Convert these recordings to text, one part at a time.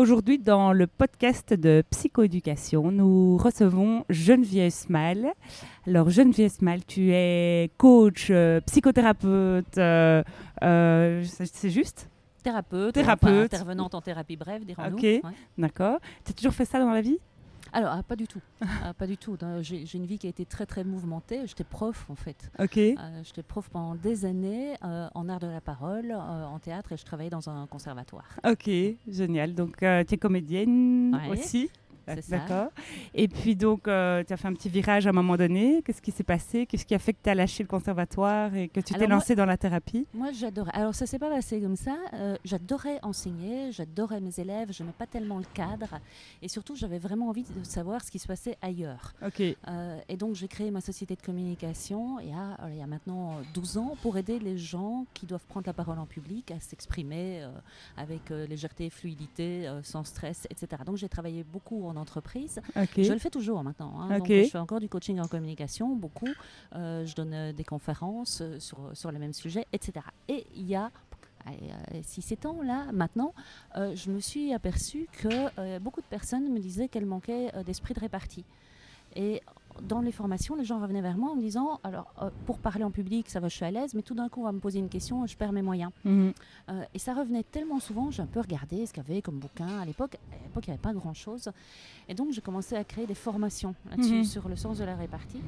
Aujourd'hui, dans le podcast de psychoéducation, nous recevons Geneviève Smal. Alors, Geneviève Smal, tu es coach, euh, psychothérapeute, euh, euh, c'est juste? Thérapeute, Thérapeute. intervenante en thérapie brève, dirons-nous. Ok. Ouais. D'accord. Tu as toujours fait ça dans la vie? Alors, ah, pas du tout. Ah, pas du tout. J'ai une vie qui a été très, très mouvementée. J'étais prof, en fait. Ok. Euh, J'étais prof pendant des années euh, en art de la parole, euh, en théâtre, et je travaillais dans un conservatoire. Ok, génial. Donc, tu es comédienne Ouais, aussi? D'accord. Et puis, donc, euh, tu as fait un petit virage à un moment donné. Qu'est-ce qui s'est passé? Qu'est-ce qui a fait que tu as lâché le conservatoire et que tu t'es Alors, moi- lancé dans la thérapie? Moi, j'adorais. Alors, ça s'est pas passé comme ça. Euh, j'adorais enseigner, j'adorais mes élèves, je n'aimais pas tellement le cadre. Et surtout, j'avais vraiment envie de savoir ce qui se passait ailleurs. Ok. Euh, et donc, j'ai créé ma société de communication il y, a, il y a maintenant euh, 12 ans pour aider les gens qui doivent prendre la parole en public à s'exprimer avec légèreté, fluidité, sans stress, etc. Donc, j'ai travaillé beaucoup en entreprise. Je le fais toujours maintenant. hein. Donc, je fais encore du coaching en communication, beaucoup. Euh, je donne euh, des conférences euh, sur, sur les mêmes sujets, etc. Et il y a 6-7 ans, là, maintenant, euh, je me suis aperçue que euh, beaucoup de personnes me disaient qu'elles manquaient d'esprit de répartie. Et dans les formations, les gens revenaient vers moi en me disant Alors, euh, pour parler en public, ça va, je suis à l'aise, mais tout d'un coup, on va me poser une question, je perds mes moyens. Mhm. Euh, et ça revenait tellement souvent, j'ai un peu regardé ce qu'il y avait comme bouquin à l'époque. À l'époque, il n'y avait pas grand-chose. Et donc, j'ai commencé à créer des formations là-dessus, Mhm. sur le sens de la répartie.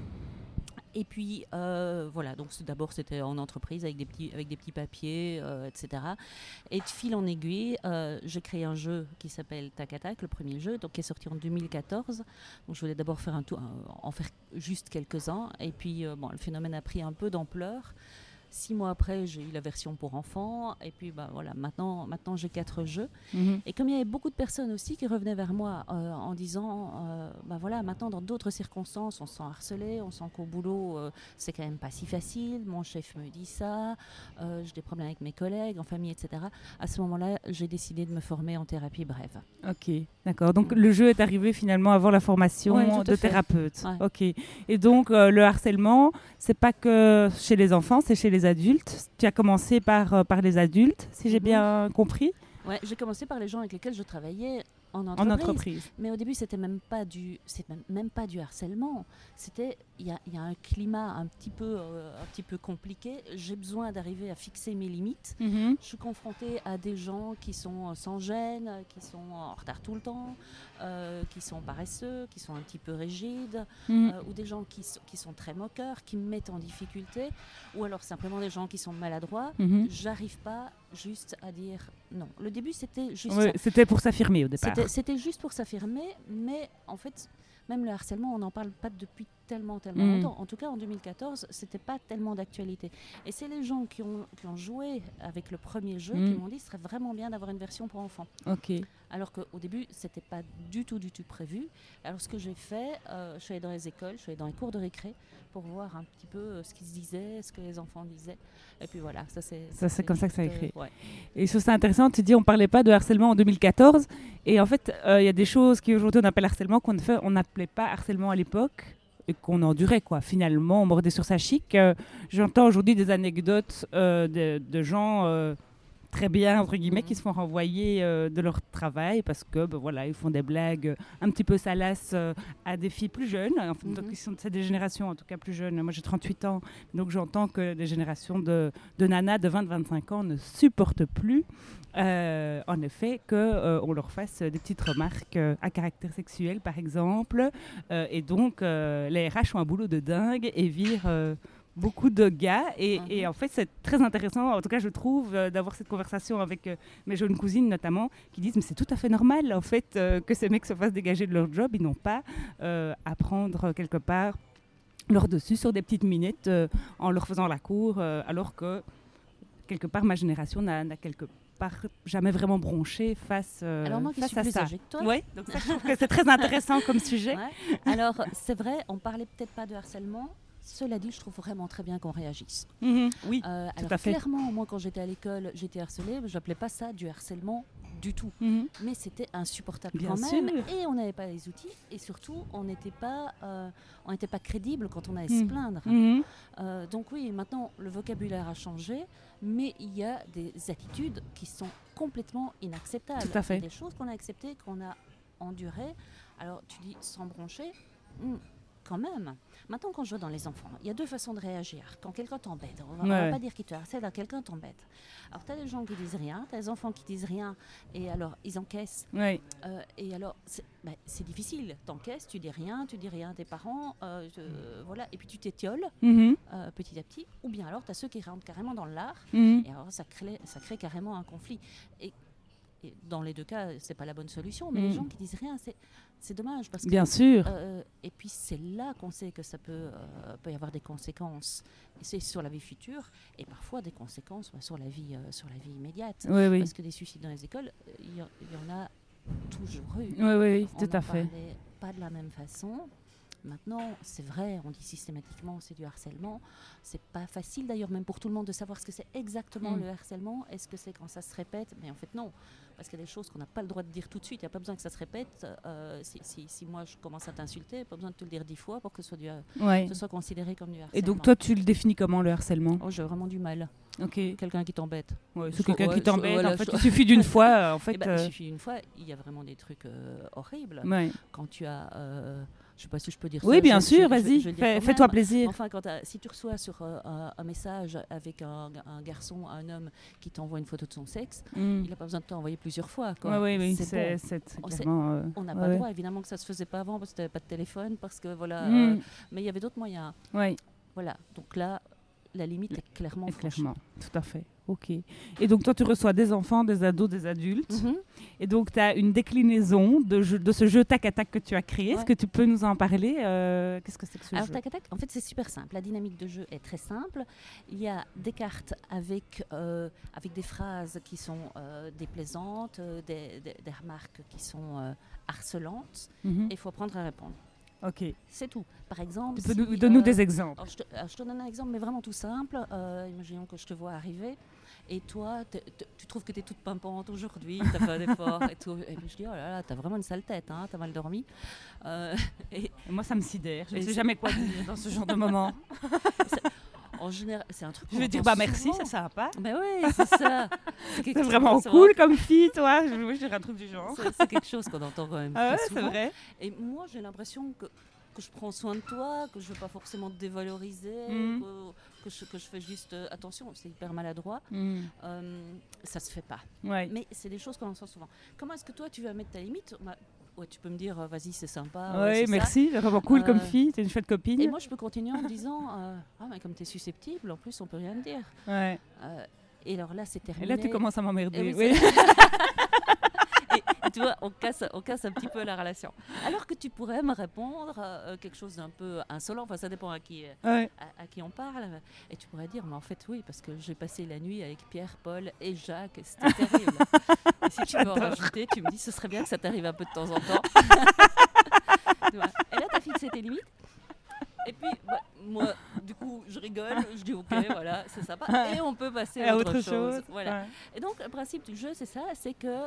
Et puis, euh, voilà, donc d'abord, c'était en entreprise avec des petits, avec des petits papiers, euh, etc. Et de fil en aiguille, euh, j'ai créé un jeu qui s'appelle Tac Attack, le premier jeu, donc qui est sorti en 2014. Donc, je voulais d'abord faire un tour, euh, en faire juste quelques-uns. Et puis, bon, le phénomène a pris un peu d'ampleur. Six mois après, j'ai eu la version pour enfants. Et puis, bah, voilà, maintenant, maintenant j'ai quatre jeux. Mhm. Et comme il y avait beaucoup de personnes aussi qui revenaient vers moi euh, en disant, euh, bah voilà, maintenant dans d'autres circonstances, on se sent harcelé, on sent qu'au boulot, euh, c'est quand même pas si facile, mon chef me dit ça, euh, j'ai des problèmes avec mes collègues, en famille, etc. À ce moment-là, j'ai décidé de me former en thérapie brève. Ok, d'accord. Donc le jeu est arrivé finalement avant la formation Ouais, de thérapeute. Ouais. Ok. Et donc euh, le harcèlement, c'est pas que chez les enfants, c'est chez les adultes. Tu as commencé par, euh, par les adultes, si j'ai Mhm. bien compris, Ouais, j'ai commencé par les gens avec lesquels je travaillais en en entreprise. Mais au début, c'était même pas du, c'est même, même pas du harcèlement. C'était, il y a, il y a un climat un petit peu, euh, un petit peu compliqué. J'ai besoin d'arriver à fixer mes limites. Mhm. Je suis confrontée à des gens qui sont euh, sans gêne, qui sont en retard tout le temps, euh, qui sont paresseux, qui sont un petit peu rigides, Mhm. euh, ou des gens qui, s- qui sont très moqueurs, qui me mettent en difficulté, ou alors simplement des gens qui sont maladroits. Mhm. J'arrive pas juste à dire non. Le début, c'était juste. C'était pour s'affirmer au départ. C'était- juste pour s'affirmer, mais en fait, même le harcèlement, on n'en parle pas depuis tellement, tellement Mm. longtemps. En tout cas, en 2014, c'était pas tellement d'actualité. Et c'est les gens qui ont, qui ont joué avec le premier jeu Mm. qui m'ont dit ce serait vraiment bien d'avoir une version pour enfants. Ok. Alors qu'au début, c'était pas du tout, du tout prévu. Alors ce que j'ai fait, euh, je suis allée dans les écoles, je suis allée dans les cours de récré pour voir un petit peu euh, ce qu'ils se disaient, ce que les enfants disaient. Et puis voilà, ça c'est. Ça, c'est comme ça que ça a euh, écrit. ouais. Et je trouve ça intéressant, tu dis on parlait pas de harcèlement en 2014, et en fait euh, il y a des choses qu'aujourd'hui on appelle harcèlement qu'on fait- on n'appelait pas harcèlement à l'époque qu'on endurait quoi. Finalement on mordait sur sa chic. Euh, J'entends aujourd'hui des anecdotes euh, de, gens euh, très bien entre guillemets Mhm. qui se font renvoyer euh, de leur travail parce que ben, voilà ils font des blagues euh, un petit peu salaces euh, à des filles plus jeunes. Enfin, donc, Mhm. ils sont- c'est des générations en tout cas plus jeunes. Moi j'ai 38 ans donc j'entends que des générations de, de nanas de 20-25 ans ne supportent plus, euh, en effet, qu'on leur fasse des petites remarques à caractère sexuel, par exemple. Et donc, les RH ont un boulot de dingue et virent beaucoup de gars. Et, Mhm. et en fait, c'est très intéressant, en tout cas, je trouve, euh, d'avoir cette conversation avec euh, mes jeunes cousines, notamment, qui disent Mais c'est tout à fait normal, en fait, euh, que ces mecs se fassent dégager de leur job. Ils n'ont pas à prendre quelque part leur dessus sur des petites minettes en leur faisant la cour, alors que quelque part ma génération n'a quelque part jamais vraiment bronché face, euh, Alors moi face suis à plus ça. âgée que toi, Oui, donc ça, je trouve que c'est très intéressant comme sujet. Ouais. Alors, c'est vrai, on parlait peut-être pas de harcèlement. Cela dit, je trouve vraiment très bien qu'on réagisse. Mhm, Oui. Euh, alors, à fait. clairement, moi, quand j'étais à l'école, j'étais harcelée. Je n'appelais pas ça du harcèlement du tout. Mhm. Mais c'était insupportable Bien quand même. sûr. Et on n'avait pas les outils. Et surtout, on n'était pas, euh, on n'était pas crédible quand on allait se Mhm. plaindre. Euh, donc oui, maintenant, le vocabulaire a changé. Mais il y a des attitudes qui sont complètement inacceptables. Tout à fait. Il y a Des choses qu'on a acceptées, qu'on a endurées. Alors, tu dis sans broncher Hmm, quand même. Maintenant, quand je vois dans les enfants, il y a deux façons de réagir. Quand quelqu'un t'embête, on on va Ouais. pas dire qu'il te harcèle, quelqu'un t'embête. Alors, tu as des gens qui disent rien, tu as des enfants qui disent rien, et alors ils encaissent. Oui. Euh, et alors, c'est c'est difficile. T'encaisses, tu dis rien, tu dis rien à tes parents, euh, voilà, et puis tu t'étioles Mhm. euh, petit à petit. Ou bien alors, tu as ceux qui rentrent carrément dans l'art, Mhm. et alors ça crée, ça crée carrément un conflit. Et, et dans les deux cas, c'est pas la bonne solution, mais les Mm. gens qui disent rien, c'est c'est dommage parce que Bien sûr. euh, et puis c'est là qu'on sait que ça peut, euh, peut y avoir des conséquences. C'est sur la vie future et parfois des conséquences bah, sur, la vie, euh, sur la vie immédiate. Oui, oui. Parce que des suicides dans les écoles, il y, en- il y en a toujours eu. Oui, oui, On tout à fait. pas de la même façon. Maintenant, c'est vrai, on dit systématiquement c'est du harcèlement. C'est pas facile d'ailleurs, même pour tout le monde, de savoir ce que c'est exactement Mm. le harcèlement. Est-ce que c'est quand ça se répète? Mais en fait, non. Parce qu'il y a des choses qu'on n'a pas le droit de dire tout de suite. Il n'y a pas besoin que ça se répète. Euh, si, si- si moi je commence à t'insulter, pas besoin de te le dire dix fois pour que ce soit, du, Ouais. ce soit considéré comme du harcèlement. Et donc toi, tu le définis comment le harcèlement? Oh, j'ai vraiment du mal. Ok. Quelqu'un qui t'embête. Ouais, c'est quelqu'un ouais, qui t'embête. voilà, en fait, il suffit d'une fois. euh, En fait. Eh ben, euh, Il suffit une fois, il y a vraiment des trucs euh, horribles. ouais. Quand tu as. Euh, je sais pas si je peux dire Oui, ça, bien je- sûr. Vas-y. Fais-toi plaisir. Enfin, quand t'as- si tu reçois sur euh, un, un message avec un, un garçon, un homme qui t'envoie une photo de son sexe, Mm. il n'a pas besoin de t'envoyer plusieurs fois. Quoi. oui, oui. C'est bon. euh, On n'a ouais, pas le droit, évidemment que ça se faisait pas avant parce que tu n'avais pas de téléphone, parce que voilà. Mm. euh, mais il y avait d'autres moyens. Ouais. Voilà. Donc là, la limite est clairement franchie. clairement, tout à fait. Ok. Et donc, toi, tu reçois des enfants, des ados, des adultes. Mhm. Et donc, tu as une déclinaison de, jeu- de ce jeu tac à tac que tu as créé. Est-ce que tu peux nous en parler Euh, Qu'est-ce que c'est que ce Alors, jeu? tac, tac, en fait, c'est super simple. La dynamique de jeu est très simple. Il y a des cartes avec, euh, avec des phrases qui sont euh, déplaisantes, des, des- des remarques qui sont harcelantes, Mhm. et il faut apprendre à répondre. Ok. C'est tout. Par exemple. Si, nous, donne-nous euh, des exemples. alors, je, te, alors, je te donne un exemple, mais vraiment tout simple. Euh, imaginons que je te vois arriver et toi, te- te- tu trouves que tu es toute pimpante aujourd'hui, tu as fait un effort et tout. Et puis je dis, oh là là, tu as vraiment une sale tête, hein, tu as mal dormi. Euh, et Et moi, ça me sidère. Je ne sais jamais quoi dire dans ce genre de moment. en général, c'est un truc. Je vais dire bah merci, souvent. ça sympa. Ben oui, c'est ça. C'est vraiment cool comme fille, toi. Je, je dirais un truc du genre. C'est quelque chose qu'on entend quand même Ah ouais, c'est vrai. Et moi, j'ai l'impression que, que je prends soin de toi, que je ne veux pas forcément te dévaloriser, Mhm. que, que je, que je fais juste euh, attention, c'est hyper maladroit. Mm. Euh, ça se fait pas. Ouais. Mais c'est des choses qu'on entend souvent. Comment est-ce que toi, tu vas mettre ta limite? Bah, ouais, Tu peux me dire, euh, vas-y, c'est sympa. Ouais, ça. merci. Vraiment cool comme Euh, fille. T'es une chouette copine. Et moi, je peux continuer en disant, euh, ah, mais comme tu es susceptible, en plus, on peut rien te dire. Ouais. Et alors là, c'est Et terminé. là, tu commences à m'emmerder. oui, oui. tu vois, on casse, on casse un petit peu la relation. Alors que tu pourrais me répondre euh, quelque chose d'un peu insolent, enfin ça dépend à qui, Ouais. à, à qui on parle, et tu pourrais dire, mais en fait oui, parce que j'ai passé la nuit avec Pierre, Paul et Jacques, c'était terrible. et si tu veux en rajouter, tu me dis, ce serait bien que ça t'arrive un peu de temps en temps. Et là, tu as fixé tes limites. Et puis, bah, moi, du coup, je rigole, je dis ok, voilà, c'est sympa. Et on peut passer à autre, chose. Voilà. Ouais. Et donc, le principe du jeu, c'est ça, c'est que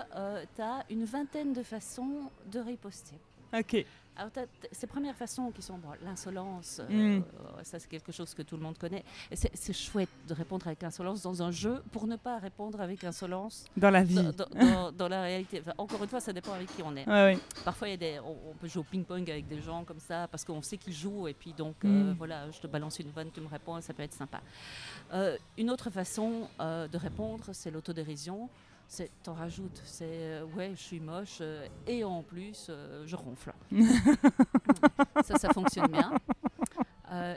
tu as une vingtaine de façons de riposter. Ok. Alors, ces premières façons qui sont bon, l'insolence, euh, Mm. ça c'est quelque chose que tout le monde connaît. C'est chouette de répondre avec insolence dans un jeu pour ne pas répondre avec insolence Dans la vie. dans, dans- dans- dans la réalité. Enfin, encore une fois, ça dépend avec qui on est. Ouais, ouais. Parfois, y a des, on, on peut jouer au ping-pong avec des gens comme ça parce qu'on sait qu'ils jouent et puis donc euh, Mm. voilà, je te balance une vanne, tu me réponds, et ça peut être sympa. Euh, une autre façon euh, de répondre, c'est l'autodérision. C'est t'en rajoutes, c'est euh, ouais, je suis moche euh, et en plus euh, je ronfle. ça, ça fonctionne bien.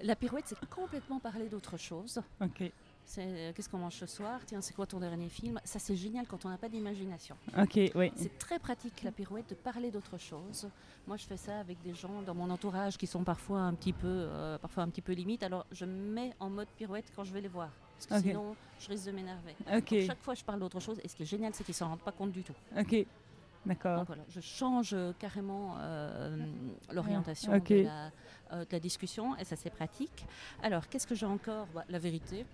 La pirouette, c'est complètement parler d'autre chose. Ok. c'est qu'est-ce qu'on mange ce soir, tiens, c'est quoi ton dernier film? Ça, c'est génial quand on n'a pas d'imagination. Ok, oui. C'est très pratique la pirouette de parler d'autre chose. Moi, je fais ça avec des gens dans mon entourage qui sont parfois un petit peu, parfois un petit peu limite. Alors, je me mets en mode pirouette quand je vais les voir, parce que sinon, je risque de m'énerver. Ok, Donc, Chaque fois, je parle d'autre chose, et ce qui est génial, c'est qu'ils s'en rendent pas compte du tout. ok. D'accord. Voilà, je change euh, carrément euh, l'orientation Ok. de, la, euh, de la discussion et ça c'est pratique. Alors qu'est-ce que j'ai encore? Bah, La vérité.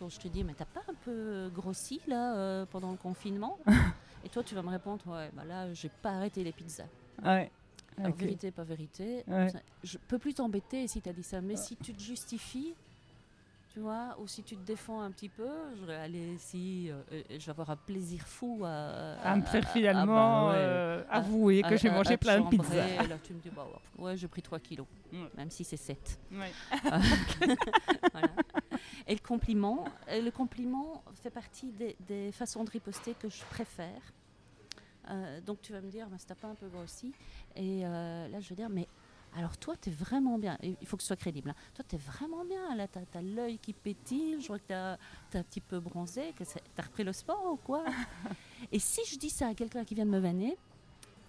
Quand je te dis, mais t'as pas un peu grossi là euh, pendant le confinement? Et toi tu vas me répondre, ouais, bah là j'ai pas arrêté les pizzas. Ouais. Alors vérité, pas vérité. Ouais. Je peux plus t'embêter si tu as dit ça, mais si tu te justifies, tu vois, ou si tu te défends un petit peu, je vais aller si, euh, et je vais avoir un plaisir fou à, À me faire finalement bah ouais. euh, À- avouer que j'ai mangé plein de pizzas. Là, tu me dis, bah, ouais, ouais, j'ai pris 3 kilos, Ouais. même si c'est 7. Ouais. Voilà. Et le compliment, euh, le compliment fait partie des, des façons de riposter que je préfère. Euh, donc tu vas me dire, mais t'as pas un peu grossi Et euh, là, je vais dire, mais alors toi, tu es vraiment bien. Il faut que ce soit crédible. hein. Toi, tu es vraiment bien. Là, tu as, l'œil qui pétille. Je vois que tu as, un petit peu bronzé. que Tu as repris le sport ou quoi? Et si je dis ça à quelqu'un qui vient de me vanner,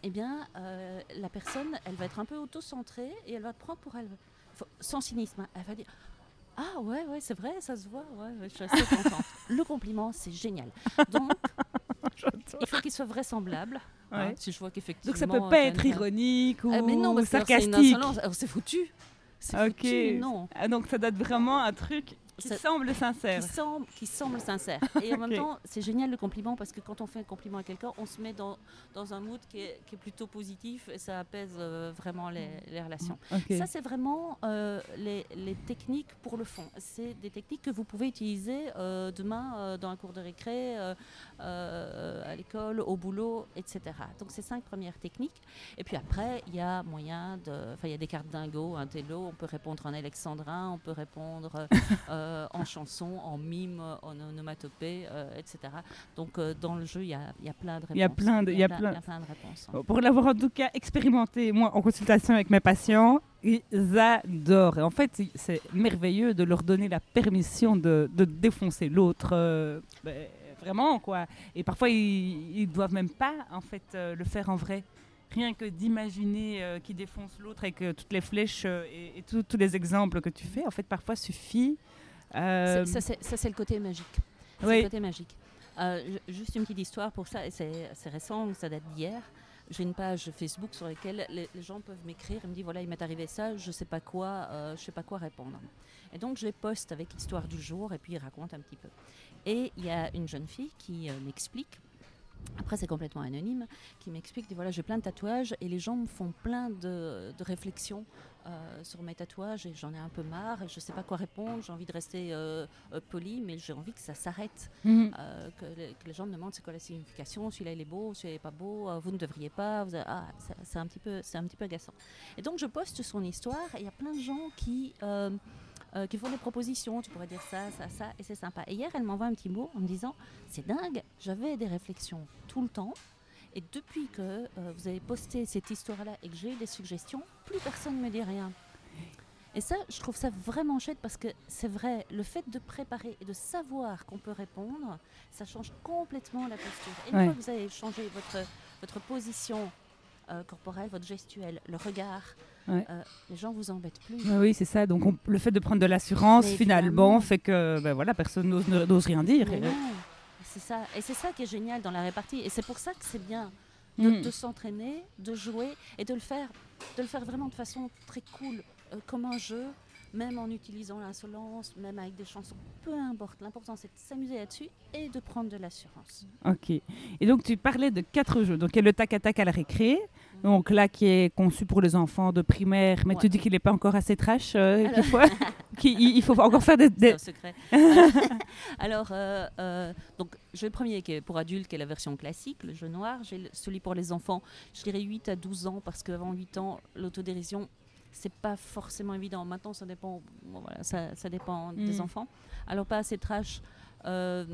eh bien, euh, la personne, elle va être un peu auto-centrée et elle va te prendre pour elle. Faut- sans cynisme, hein. elle va dire Ah ouais, ouais, c'est vrai, ça se voit. Ouais, ouais, je suis assez contente. le compliment, c'est génial. Donc, il faut qu'il soit vraisemblable. hein, Ouais. si je vois qu'effectivement. Donc ça peut pas être ironique ou ah, mais non, sarcastique. c'est foutu. C'est foutu, non. Ah, donc ça être vraiment un truc qui Ça- semble sincère. Qui semble, qui semble sincère. Et en même temps, c'est génial le compliment parce que quand on fait un compliment à quelqu'un, on se met dans, dans un mood qui est, qui est plutôt positif et ça apaise euh, vraiment les, les relations. Ok. Ça, c'est vraiment euh, les, les techniques pour le fond. C'est des techniques que vous pouvez utiliser euh, demain dans un cours de récré, à l'école, au boulot, etc. Donc, ces cinq premières techniques. Et puis après, il y a moyen de. Enfin, il y a des cartes dingo, un télo, on peut répondre en alexandrin, on peut répondre en chanson, en mime, en onomatopée, euh, etc. Donc, euh, dans le jeu, il y a, il y a plein de réponses. Il y a plein de- y a plein- de réponses. hein. Pour l'avoir en tout cas expérimenté, moi, en consultation avec mes patients, ils adorent. Et en fait, c'est- merveilleux de leur donner la permission de, de défoncer l'autre. euh, ben, vraiment, quoi. Et parfois, ils, ils doivent même pas, en fait, euh, le faire en vrai. Rien que d'imaginer euh, qu'ils défoncent l'autre avec euh, toutes les flèches euh, et, tous les exemples que tu fais, en fait, parfois suffit. Euh, Ça, c'est- le côté magique. C'est Oui. le côté magique. Euh, ju- juste une petite histoire pour ça, c'est récent, ça date d'hier. J'ai une page Facebook sur laquelle les, les gens peuvent m'écrire et me dire voilà, il m'est arrivé ça, je sais pas quoi, euh, je sais pas quoi répondre. Et donc je les poste avec l'histoire du jour et puis ils racontent un petit peu. Et il y a une jeune fille qui m'explique. Après, c'est complètement anonyme, qui m'explique, voilà, j'ai plein de tatouages et les gens me font plein de, de réflexions euh, sur mes tatouages et j'en ai un peu marre et je sais pas quoi répondre, j'ai envie de rester euh, euh, poli, mais j'ai envie que ça s'arrête, mhm. euh, que, les, que les gens me demandent c'est quoi la signification, celui-là il est beau, celui-là il est pas beau, vous ne devriez pas, vous avez- ah, c'est un petit peu, c'est un petit peu agaçant. Et donc je poste son histoire et il y a plein de gens qui euh, qui font des propositions, tu pourrais dire ça, ça, ça, et c'est sympa. Et hier, elle m'envoie un petit mot en me disant, c'est dingue, j'avais des réflexions tout le temps, et depuis que euh, vous avez posté cette histoire-là et que j'ai eu des suggestions, plus personne ne me dit rien. Et ça, je trouve ça vraiment chouette parce que c'est vrai, le fait de préparer et de savoir qu'on peut répondre, ça change complètement la posture. Et une Ouais. fois que vous avez changé votre, votre position euh, corporelle, votre gestuelle, le regard, Ouais. euh, les gens vous embêtent plus. Oui, oui, c'est ça. Donc, on- le fait de prendre de l'assurance, finalement, fait que ben voilà, personne n'ose rien dire. Et- c'est ça. Et c'est ça qui est génial dans la répartie. Et c'est pour ça que c'est bien de, Mm. de s'entraîner, de jouer et de le faire, de le faire vraiment de façon très cool, euh, comme un jeu, même en utilisant l'insolence, même avec des chansons, peu importe. L'important c'est de s'amuser là-dessus et de prendre de l'assurance. Ok. Et donc, tu parlais de quatre jeux. Donc, il y a le tac-à-tac à la récré. Donc, là, qui est conçu pour les enfants de primaire. Mais Ouais. tu dis qu'il n'est pas encore assez trash, euh, Alors- il faut encore faire des. C'est des- un secret. Alors, euh, euh, donc, j'ai le premier qui est pour adultes, qui est la version classique, le jeu noir. J'ai celui pour les enfants, je dirais 8 à 12 ans, parce qu'avant 8 ans, l'autodérision, c'est pas forcément évident. Maintenant, ça dépend, bon, voilà, ça, ça dépend des Mm. enfants. Alors, pas assez trash. euh,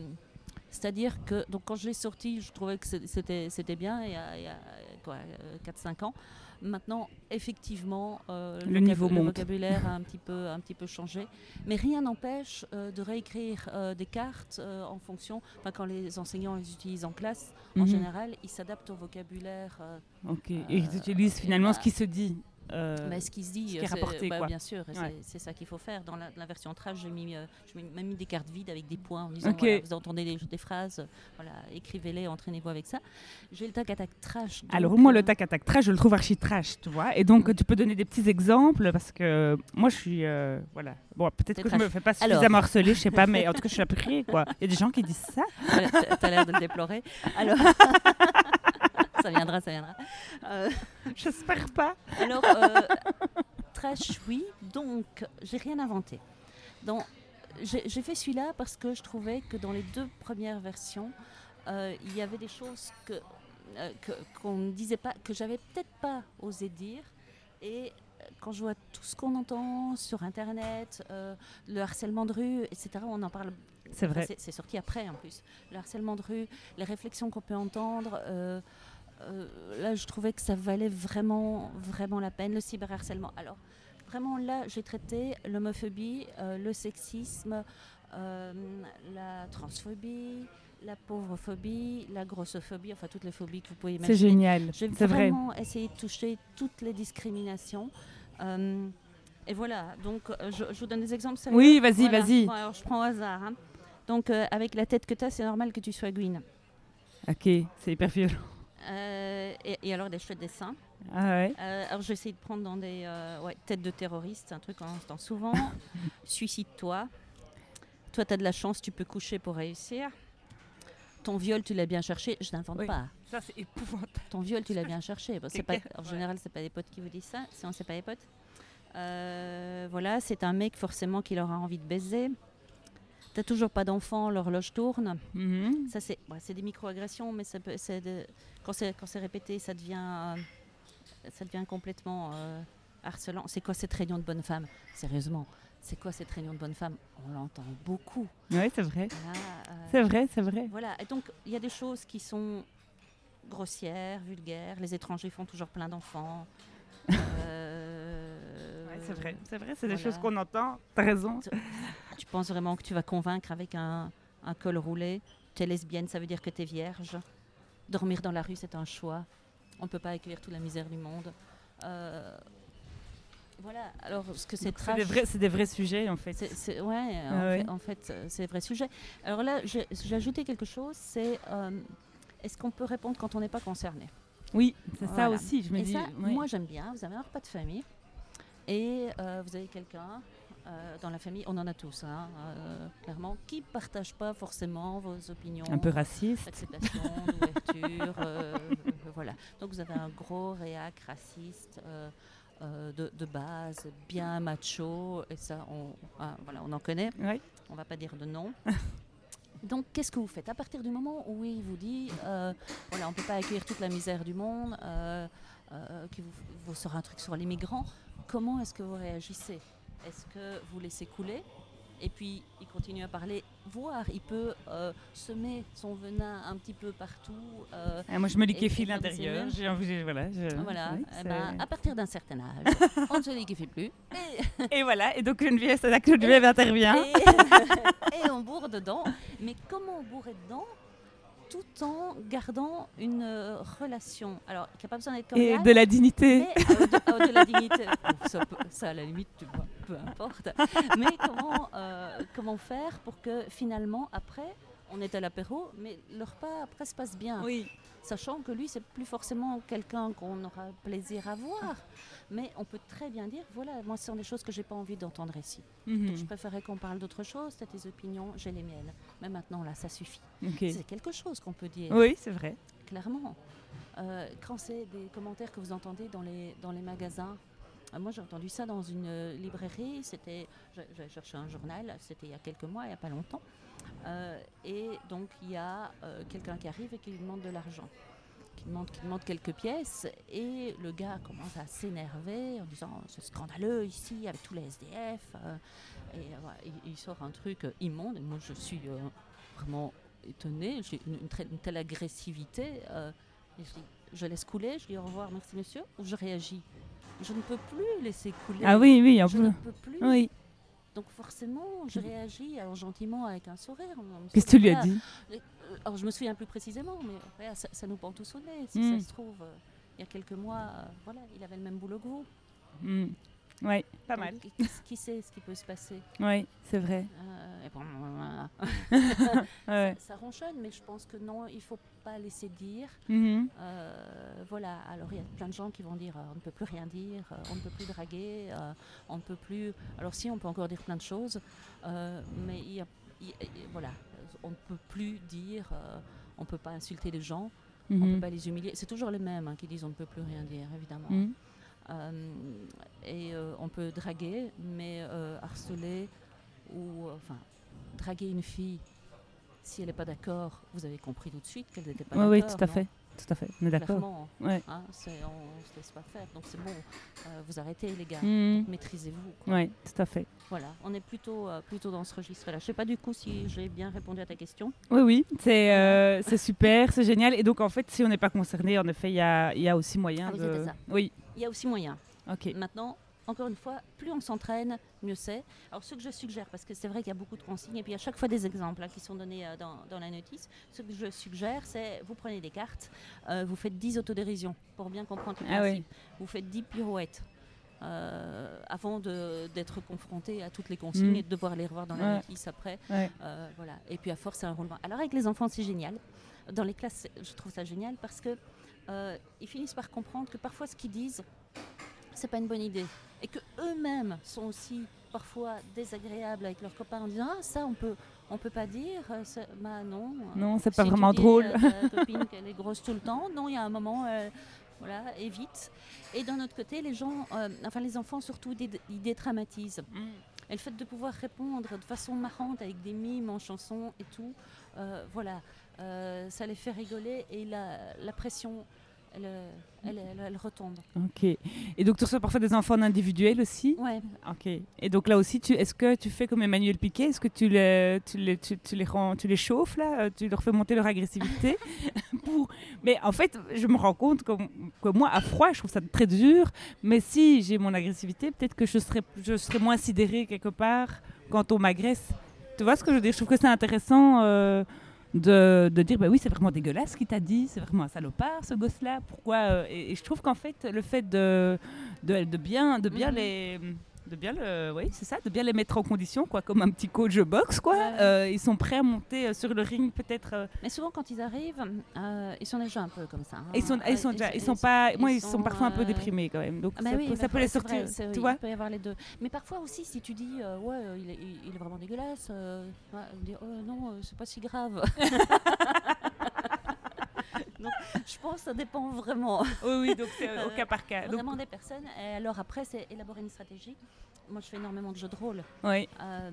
c'est-à-dire que donc quand je l'ai sorti, je trouvais que c'était c'était bien il y a, a, quoi, 4-5 ans. Maintenant, effectivement, euh, Le niveau vocab- monte. vocabulaire a un petit peu, un petit peu changé. Mais rien n'empêche euh, de réécrire euh, des cartes euh, en fonction. Enfin, quand les enseignants les utilisent en classe, en Mhm. général, ils s'adaptent au vocabulaire. euh, Ok. Et Euh, ils utilisent finalement ce qui se dit. Euh, bah, ce qui se dit, ce qui est rapporté, bah, quoi. bien sûr, Ouais. c'est- ça qu'il faut faire. Dans la, la version trash, j'ai mis, euh, j'ai même mis des cartes vides avec des points en disant Ok. voilà, vous entendez des, des phrases, euh, voilà, écrivez-les, entraînez-vous avec ça. J'ai le tac à tac trash. Alors moi, euh, le tac à tac trash, je le trouve archi trash, tu vois. Et donc, tu peux donner des petits exemples parce que moi, je suis, euh, voilà. Bon, peut-être que je me trash. fais pas suffisamment harceler, je sais pas, mais en tout cas, je suis criée, quoi. Il y a des gens qui disent ça. Voilà, T'as l'air de le déplorer. Alors, ça viendra, ça viendra. Euh, J'espère pas. alors, euh, trash, oui. Donc, j'ai rien inventé. J'ai fait celui-là parce que je trouvais que dans les deux premières versions, euh, il y avait des choses que euh, qu'on ne disait pas, que j'avais peut-être pas osé dire. Et quand je vois tout ce qu'on entend sur Internet, euh, le harcèlement de rue, etc., on en parle C'est vrai. Enfin, c'est- C'est sorti après en plus. Le harcèlement de rue, les réflexions qu'on peut entendre. euh, euh, là, je trouvais que ça valait vraiment, vraiment la peine. Le cyberharcèlement. Alors, vraiment, là, j'ai traité l'homophobie, euh, le sexisme, euh, la transphobie, la pauvrophobie, la grossophobie, enfin toutes les phobies que vous pouvez imaginer. C'est génial. J'ai vrai. vraiment essayé de toucher toutes les discriminations. Euh, et voilà, donc je, je vous donne des exemples sérieux. Oui, vas-y, Voilà. vas-y. Bon, alors je prends au hasard. hein. Donc euh, avec la tête que tu as, c'est normal que tu sois Gwyn. Ok, c'est hyper violent. Euh, et, et alors des chouettes dessins. Ah ouais. Euh, alors j'essaie de prendre dans des euh, ouais, têtes de terroristes, un truc qu'on entend souvent. Suicide-toi. Toi, tu as de la chance, tu peux coucher pour réussir. Ton viol, tu l'as bien cherché. Je n'invente Oui. pas. Ça, c'est épouvantable. Ton viol, tu l'as bien cherché. Bon, c'est C'est pas, en général, c'est pas des potes qui vous disent ça. Si on sait pas les potes. Euh, voilà, c'est un mec forcément qui leur a envie de baiser. T'as toujours pas d'enfant, l'horloge tourne. Mhm. Ça, c'est ouais, des micro-agressions, mais ça peut, c'est de- quand c'est répété, ça devient, euh, ça devient complètement euh, harcelant. C'est quoi cette réunion de bonnes femmes Sérieusement, c'est quoi cette réunion de bonnes femmes On l'entend beaucoup. Ouais, c'est vrai. Euh, C'est vrai, c'est vrai. voilà, et donc il y a des choses qui sont grossières, vulgaires. Les étrangers font toujours plein d'enfants. Ouais, c'est vrai, c'est vrai, c'est des choses qu'on entend. T'as raison. Tu penses vraiment que tu vas convaincre avec un, un col roulé? T'es lesbienne, ça veut dire que t'es vierge. Dormir dans la rue, c'est un choix. On ne peut pas accueillir toute la misère du monde. Euh, voilà, alors ce que c'est trash. des, vrais- c'est des vrais sujets, en fait. C'est- ouais, Ah en, ouais. Fait, en fait, c'est vrai sujet. Alors là, j'ai, ajouté quelque chose, c'est euh, est-ce qu'on peut répondre quand on n'est pas concerné? Oui, c'est ça aussi. Je me Et dis. ça, moi j'aime bien, vous avez un repas de famille et euh, vous avez quelqu'un euh, dans la famille, on en a tous, hein, euh, clairement, qui ne partage pas forcément vos opinions. un peu raciste. Acceptation, d'ouverture, euh, euh, voilà. Donc vous avez un gros réac raciste de, de base, bien macho, et ça, on, ah, voilà, on en connaît. Ouais. On va pas dire de nom. Donc, qu'est-ce que vous faites? À partir du moment où il vous dit, euh, voilà, on ne peut pas accueillir toute la misère du monde, euh, euh, qu'il vous, vous sort un truc sur les migrants, comment est-ce que vous réagissez? Est-ce que vous laissez couler et puis il continue à parler, voire il peut euh, semer son venin un petit peu partout. euh, Ah, moi, je me liquéfie l'intérieur. Voilà. je- voilà, oui, Eh ben, à partir d'un certain âge, on ne se liquéfie plus. Et, Et voilà. Et donc Geneviève, c'est là que Geneviève intervient. et, et on bourre dedans. Mais comment bourrer dedans tout en gardant une euh, relation? Alors, qui n'a pas besoin d'être Et de la dignité. mais de, de la dignité. Ça, ça, à la limite, tu vois, peu importe. Mais comment, euh, comment faire pour que finalement, après, on est à l'apéro, mais le repas après se passe bien? Oui. Sachant que lui, c'est plus forcément quelqu'un qu'on aura plaisir à voir. Mais on peut très bien dire, voilà, moi, ce sont des choses que j'ai pas envie d'entendre ici. Mhm. Donc, je préférais qu'on parle d'autre chose. Tu as tes opinions, j'ai les miennes. Mais maintenant, là, ça suffit. C'est quelque chose qu'on peut dire, Oui, c'est vrai. clairement. Euh, quand c'est des commentaires que vous entendez dans les, dans les magasins, moi j'ai entendu ça dans une euh, librairie, c'était, j'ai cherché un journal, c'était il y a quelques mois, il n'y a pas longtemps. Euh, et donc il y a euh, quelqu'un qui arrive et qui lui demande de l'argent, qui demande, demande quelques pièces, et le gars commence à s'énerver en disant c'est scandaleux ici avec tous les SDF, et il, il sort un truc immonde, et moi je suis vraiment étonnée, j'ai une, telle agressivité, et je je laisse couler, je dis au revoir, merci monsieur, ou je réagis. Je ne peux plus laisser couler. Ah oui, oui, un je peu. ne peux plus. Oui. Donc forcément, je réagis alors gentiment avec un sourire. Qu'est-ce que tu lui as dit euh, Alors je me souviens plus précisément, mais ça, ça nous pend tous au nez. Si Mm. ça se trouve, euh, il y a quelques mois, euh, voilà, il avait le même boulot que vous. Mm. Oui, pas mal. qui- sait ce qui peut se passer? Oui, c'est vrai. Euh, et bon, voilà. Ouais. Ça ronchonne, mais je pense que non, il faut pas laisser dire. Mhm. Euh, voilà, alors il y a plein de gens qui vont dire euh, on ne peut plus rien dire, euh, on ne peut plus draguer, euh, on ne peut plus. Alors si, on peut encore dire plein de choses, euh, mais il y a, il y a- voilà, on ne peut plus dire, euh, on ne peut pas insulter les gens, on ne Mhm. peut pas les humilier. C'est toujours les mêmes hein, qui disent on ne peut plus rien dire, évidemment. Mhm. Euh, et euh, on peut draguer, mais euh, harceler ou euh, enfin draguer une fille, si elle n'est pas d'accord, vous avez compris tout de suite qu'elle n'était pas Oui, oui, d'accord. tout à fait. Tout à fait. On est d'accord. Ouais. hein, c'est- on ne se laisse pas faire. Donc c'est bon, euh, vous arrêtez les gars, Mhm. maîtrisez-vous. Oui, tout à fait. Voilà, on est plutôt, euh, plutôt dans ce registre-là. Je ne sais pas du coup si j'ai bien répondu à ta question. Oui, oui, c'est euh, c'est super, c'est génial. Et donc, en fait, si on n'est pas concerné, en effet, il y a, y a aussi moyen Ah oui, de. c'était ça. Oui, Il y a aussi moyen. Maintenant, encore une fois, plus on s'entraîne, mieux c'est. Alors, ce que je suggère, parce que c'est vrai qu'il y a beaucoup de consignes, et puis à chaque fois des exemples hein, qui sont donnés euh, dans, dans la notice, ce que je suggère, c'est vous prenez des cartes, euh, vous faites 10 autodérisions pour bien comprendre le Ah oui. principe. Vous faites 10 pirouettes. euh, avant d'être confronté à toutes les consignes Mm. et de devoir les revoir dans la notice après. Ouais. Voilà. Et puis à force, c'est un roulement. Alors avec les enfants, c'est génial. Dans les classes, je trouve ça génial parce que euh, ils finissent par comprendre que parfois ce qu'ils disent, c'est pas une bonne idée, et que eux-mêmes sont aussi parfois désagréables avec leurs copains en disant ah ça on peut on peut pas dire, euh, bah non. Non, c'est pas Si tu vraiment dis drôle. à ta copine qu'elle est grosse tout le temps, non, il y a un moment, euh, voilà, évite. Et d'un autre côté, les gens, euh, enfin les enfants surtout, ils dédramatisent. Et le fait de pouvoir répondre de façon marrante avec des mimes en chanson et tout, euh, voilà, euh, ça les fait rigoler et la, la pression, elle, elle, elle- elle retombe. Ok. Et donc, tu reçois parfois des enfants en individuel aussi Ouais. Ok. Et donc là aussi, est-ce que tu fais comme Emmanuel Piquet? Est-ce que tu les, tu les, tu, tu les, rends, tu les chauffes là? Euh, Tu leur fais monter leur agressivité pour... Mais en fait, je me rends compte que, que moi, à froid, je trouve ça très dur. Mais si j'ai mon agressivité, peut-être que je serais, je serais moins sidérée quelque part quand on m'agresse. Tu vois ce que je veux dire? Je trouve que c'est intéressant euh, de, de dire bah oui, c'est vraiment dégueulasse ce qu'il t'a dit, c'est vraiment un salopard ce gosse-là. Pourquoi euh, et, et je trouve qu'en fait, le fait de, de, de bien, de bien Mhm. les. De bien le, oui, c'est ça, de bien les mettre en condition, quoi, comme un petit coach boxe, quoi. Ouais. Euh, ils sont prêts à monter euh, sur le ring, peut-être. euh, Mais souvent quand ils arrivent, euh, ils sont déjà un peu comme ça. hein. ils sont, ils sont déjà, ils sont pas, moi, ils sont, sont, parfois un peu déprimés quand même. Donc Ah bah ça, oui, peut, ça peut les sortir, vrai, tu vois. Il peut y avoir les deux. Mais parfois aussi, si tu dis, ouais, il, est, il- est vraiment dégueulasse, ouais, on dit, oh, non, c'est pas si grave. Donc, je pense que ça dépend vraiment, Oui, oui, donc c'est euh, au cas par cas. Donc, vraiment des personnes. Et alors après, c'est élaborer une stratégie. Moi, je fais énormément de jeux de rôle. oui, Euh,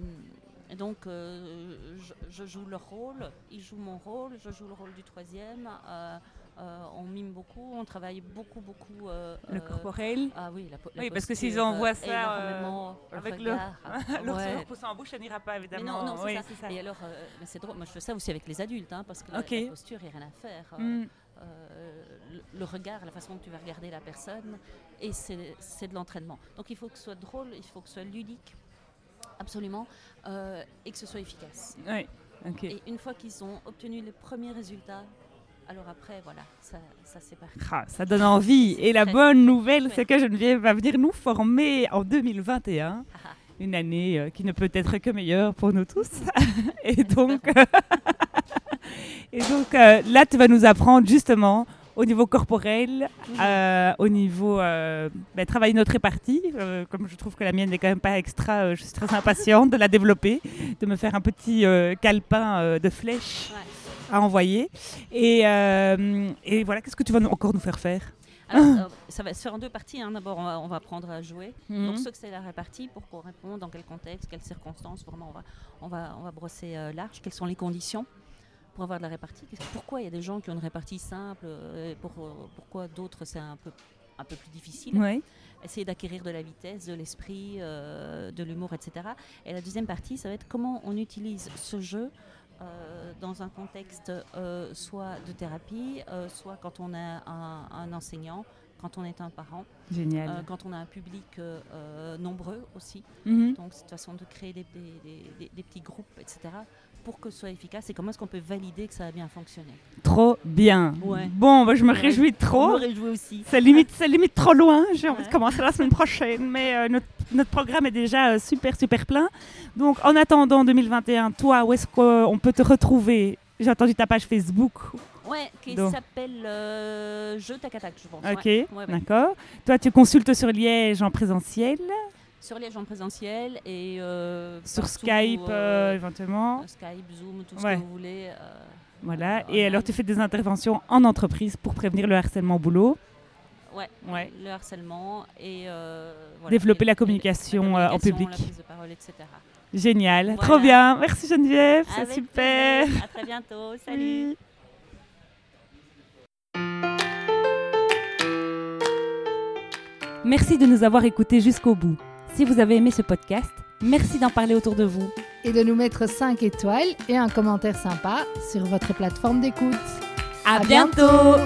donc, euh, je, je joue leur rôle, ils jouent mon rôle, je joue le rôle du troisième. euh, euh, on mime beaucoup, on travaille beaucoup, beaucoup. euh, le euh, corporel. Ah oui, la, la Oui, parce que s'ils envoient euh, ça, euh, avec le- regard, ah, Alors, ouais. si leur pousse en bouche, ça n'ira pas, Mais évidemment. non, non, c'est Oui, ça. c'est ça. Et alors, euh, mais c'est drôle, moi je fais ça aussi avec les adultes, hein, parce que la- Ok. la, posture, il n'y a rien à faire. Mm. euh, le, le regard, la façon dont tu vas regarder la personne, et c'est c'est de l'entraînement. Donc il faut que ce soit drôle, il faut que ce soit ludique, absolument, euh, et que ce soit efficace. Oui, ok. Et une fois qu'ils ont obtenu les premiers résultats, alors après, voilà, ça, ça c'est parti. Ah, ça donne envie. Et la bonne nouvelle, c'est que Geneviève va venir nous former en 2021. Ah. Une année euh, qui ne peut être que meilleure pour nous tous. et donc, et donc euh, là, tu vas nous apprendre justement au niveau corporel, euh, au niveau euh, ben, travailler notre répartie. Euh, comme je trouve que la mienne n'est quand même pas extra, je suis très impatiente de la développer, de me faire un petit calepin de flèches Ouais. À envoyer. Et, euh, et voilà, qu'est-ce que tu vas nous- encore nous faire faire? Alors, euh, ça va se faire en deux parties. hein. D'abord, on va, on va apprendre à jouer. Donc, Mhm. ce que c'est la répartie, pour qu'on réponde, dans quel contexte, quelles circonstances, vraiment, on va, on va, on va brosser euh, large. Quelles sont les conditions pour avoir de la répartie? Pourquoi il y a des gens qui ont une répartie simple euh, et pour, euh, pourquoi d'autres c'est un peu, un peu plus difficile? Essayer d'acquérir de la vitesse, de l'esprit, euh, de l'humour, etc. Et la deuxième partie, ça va être comment on utilise ce jeu euh, dans un contexte euh, soit de thérapie, euh, soit quand on a un, un enseignant, quand on est un parent, Génial. quand on a un public nombreux aussi. Mhm. Donc, cette façon de créer des, des- des- des- des petits groupes, etc., pour que ce soit efficace et comment est-ce qu'on peut valider que ça a bien fonctionné. Trop bien. Ouais. Bon, bah, je me Ouais. réjouis Je trop. me réjouis aussi. C'est limite, c'est limite trop loin. J'ai envie de commencer la semaine prochaine, mais euh, notre, notre programme est déjà euh, super, super plein. Donc, en attendant 2021, toi, où est-ce qu'on peut te retrouver? J'ai entendu ta page Facebook. Ouais, qui s'appelle euh, Jeu Tac Tac, je pense. Ok, Ouais, ouais, ouais. d'accord. Toi, tu consultes sur Liège en présentiel, Sur Liège en présentiel et euh, sur Skype euh, euh, éventuellement. Skype, Zoom, tout ce que vous voulez. Voilà. Et alors, tu fais des interventions en entreprise pour prévenir le harcèlement au boulot. Ouais, Ouais. le harcèlement et euh, voilà, Développer et- la communication, la en public. La prise de parole, etc. Génial. Voilà. Trop bien. Merci Geneviève. C'est super. plaisir. À très bientôt. Salut. Oui. Merci de nous avoir écoutés jusqu'au bout. Si vous avez aimé ce podcast, merci d'en parler autour de vous. Et de nous mettre 5 étoiles et un commentaire sympa sur votre plateforme d'écoute. À, bientôt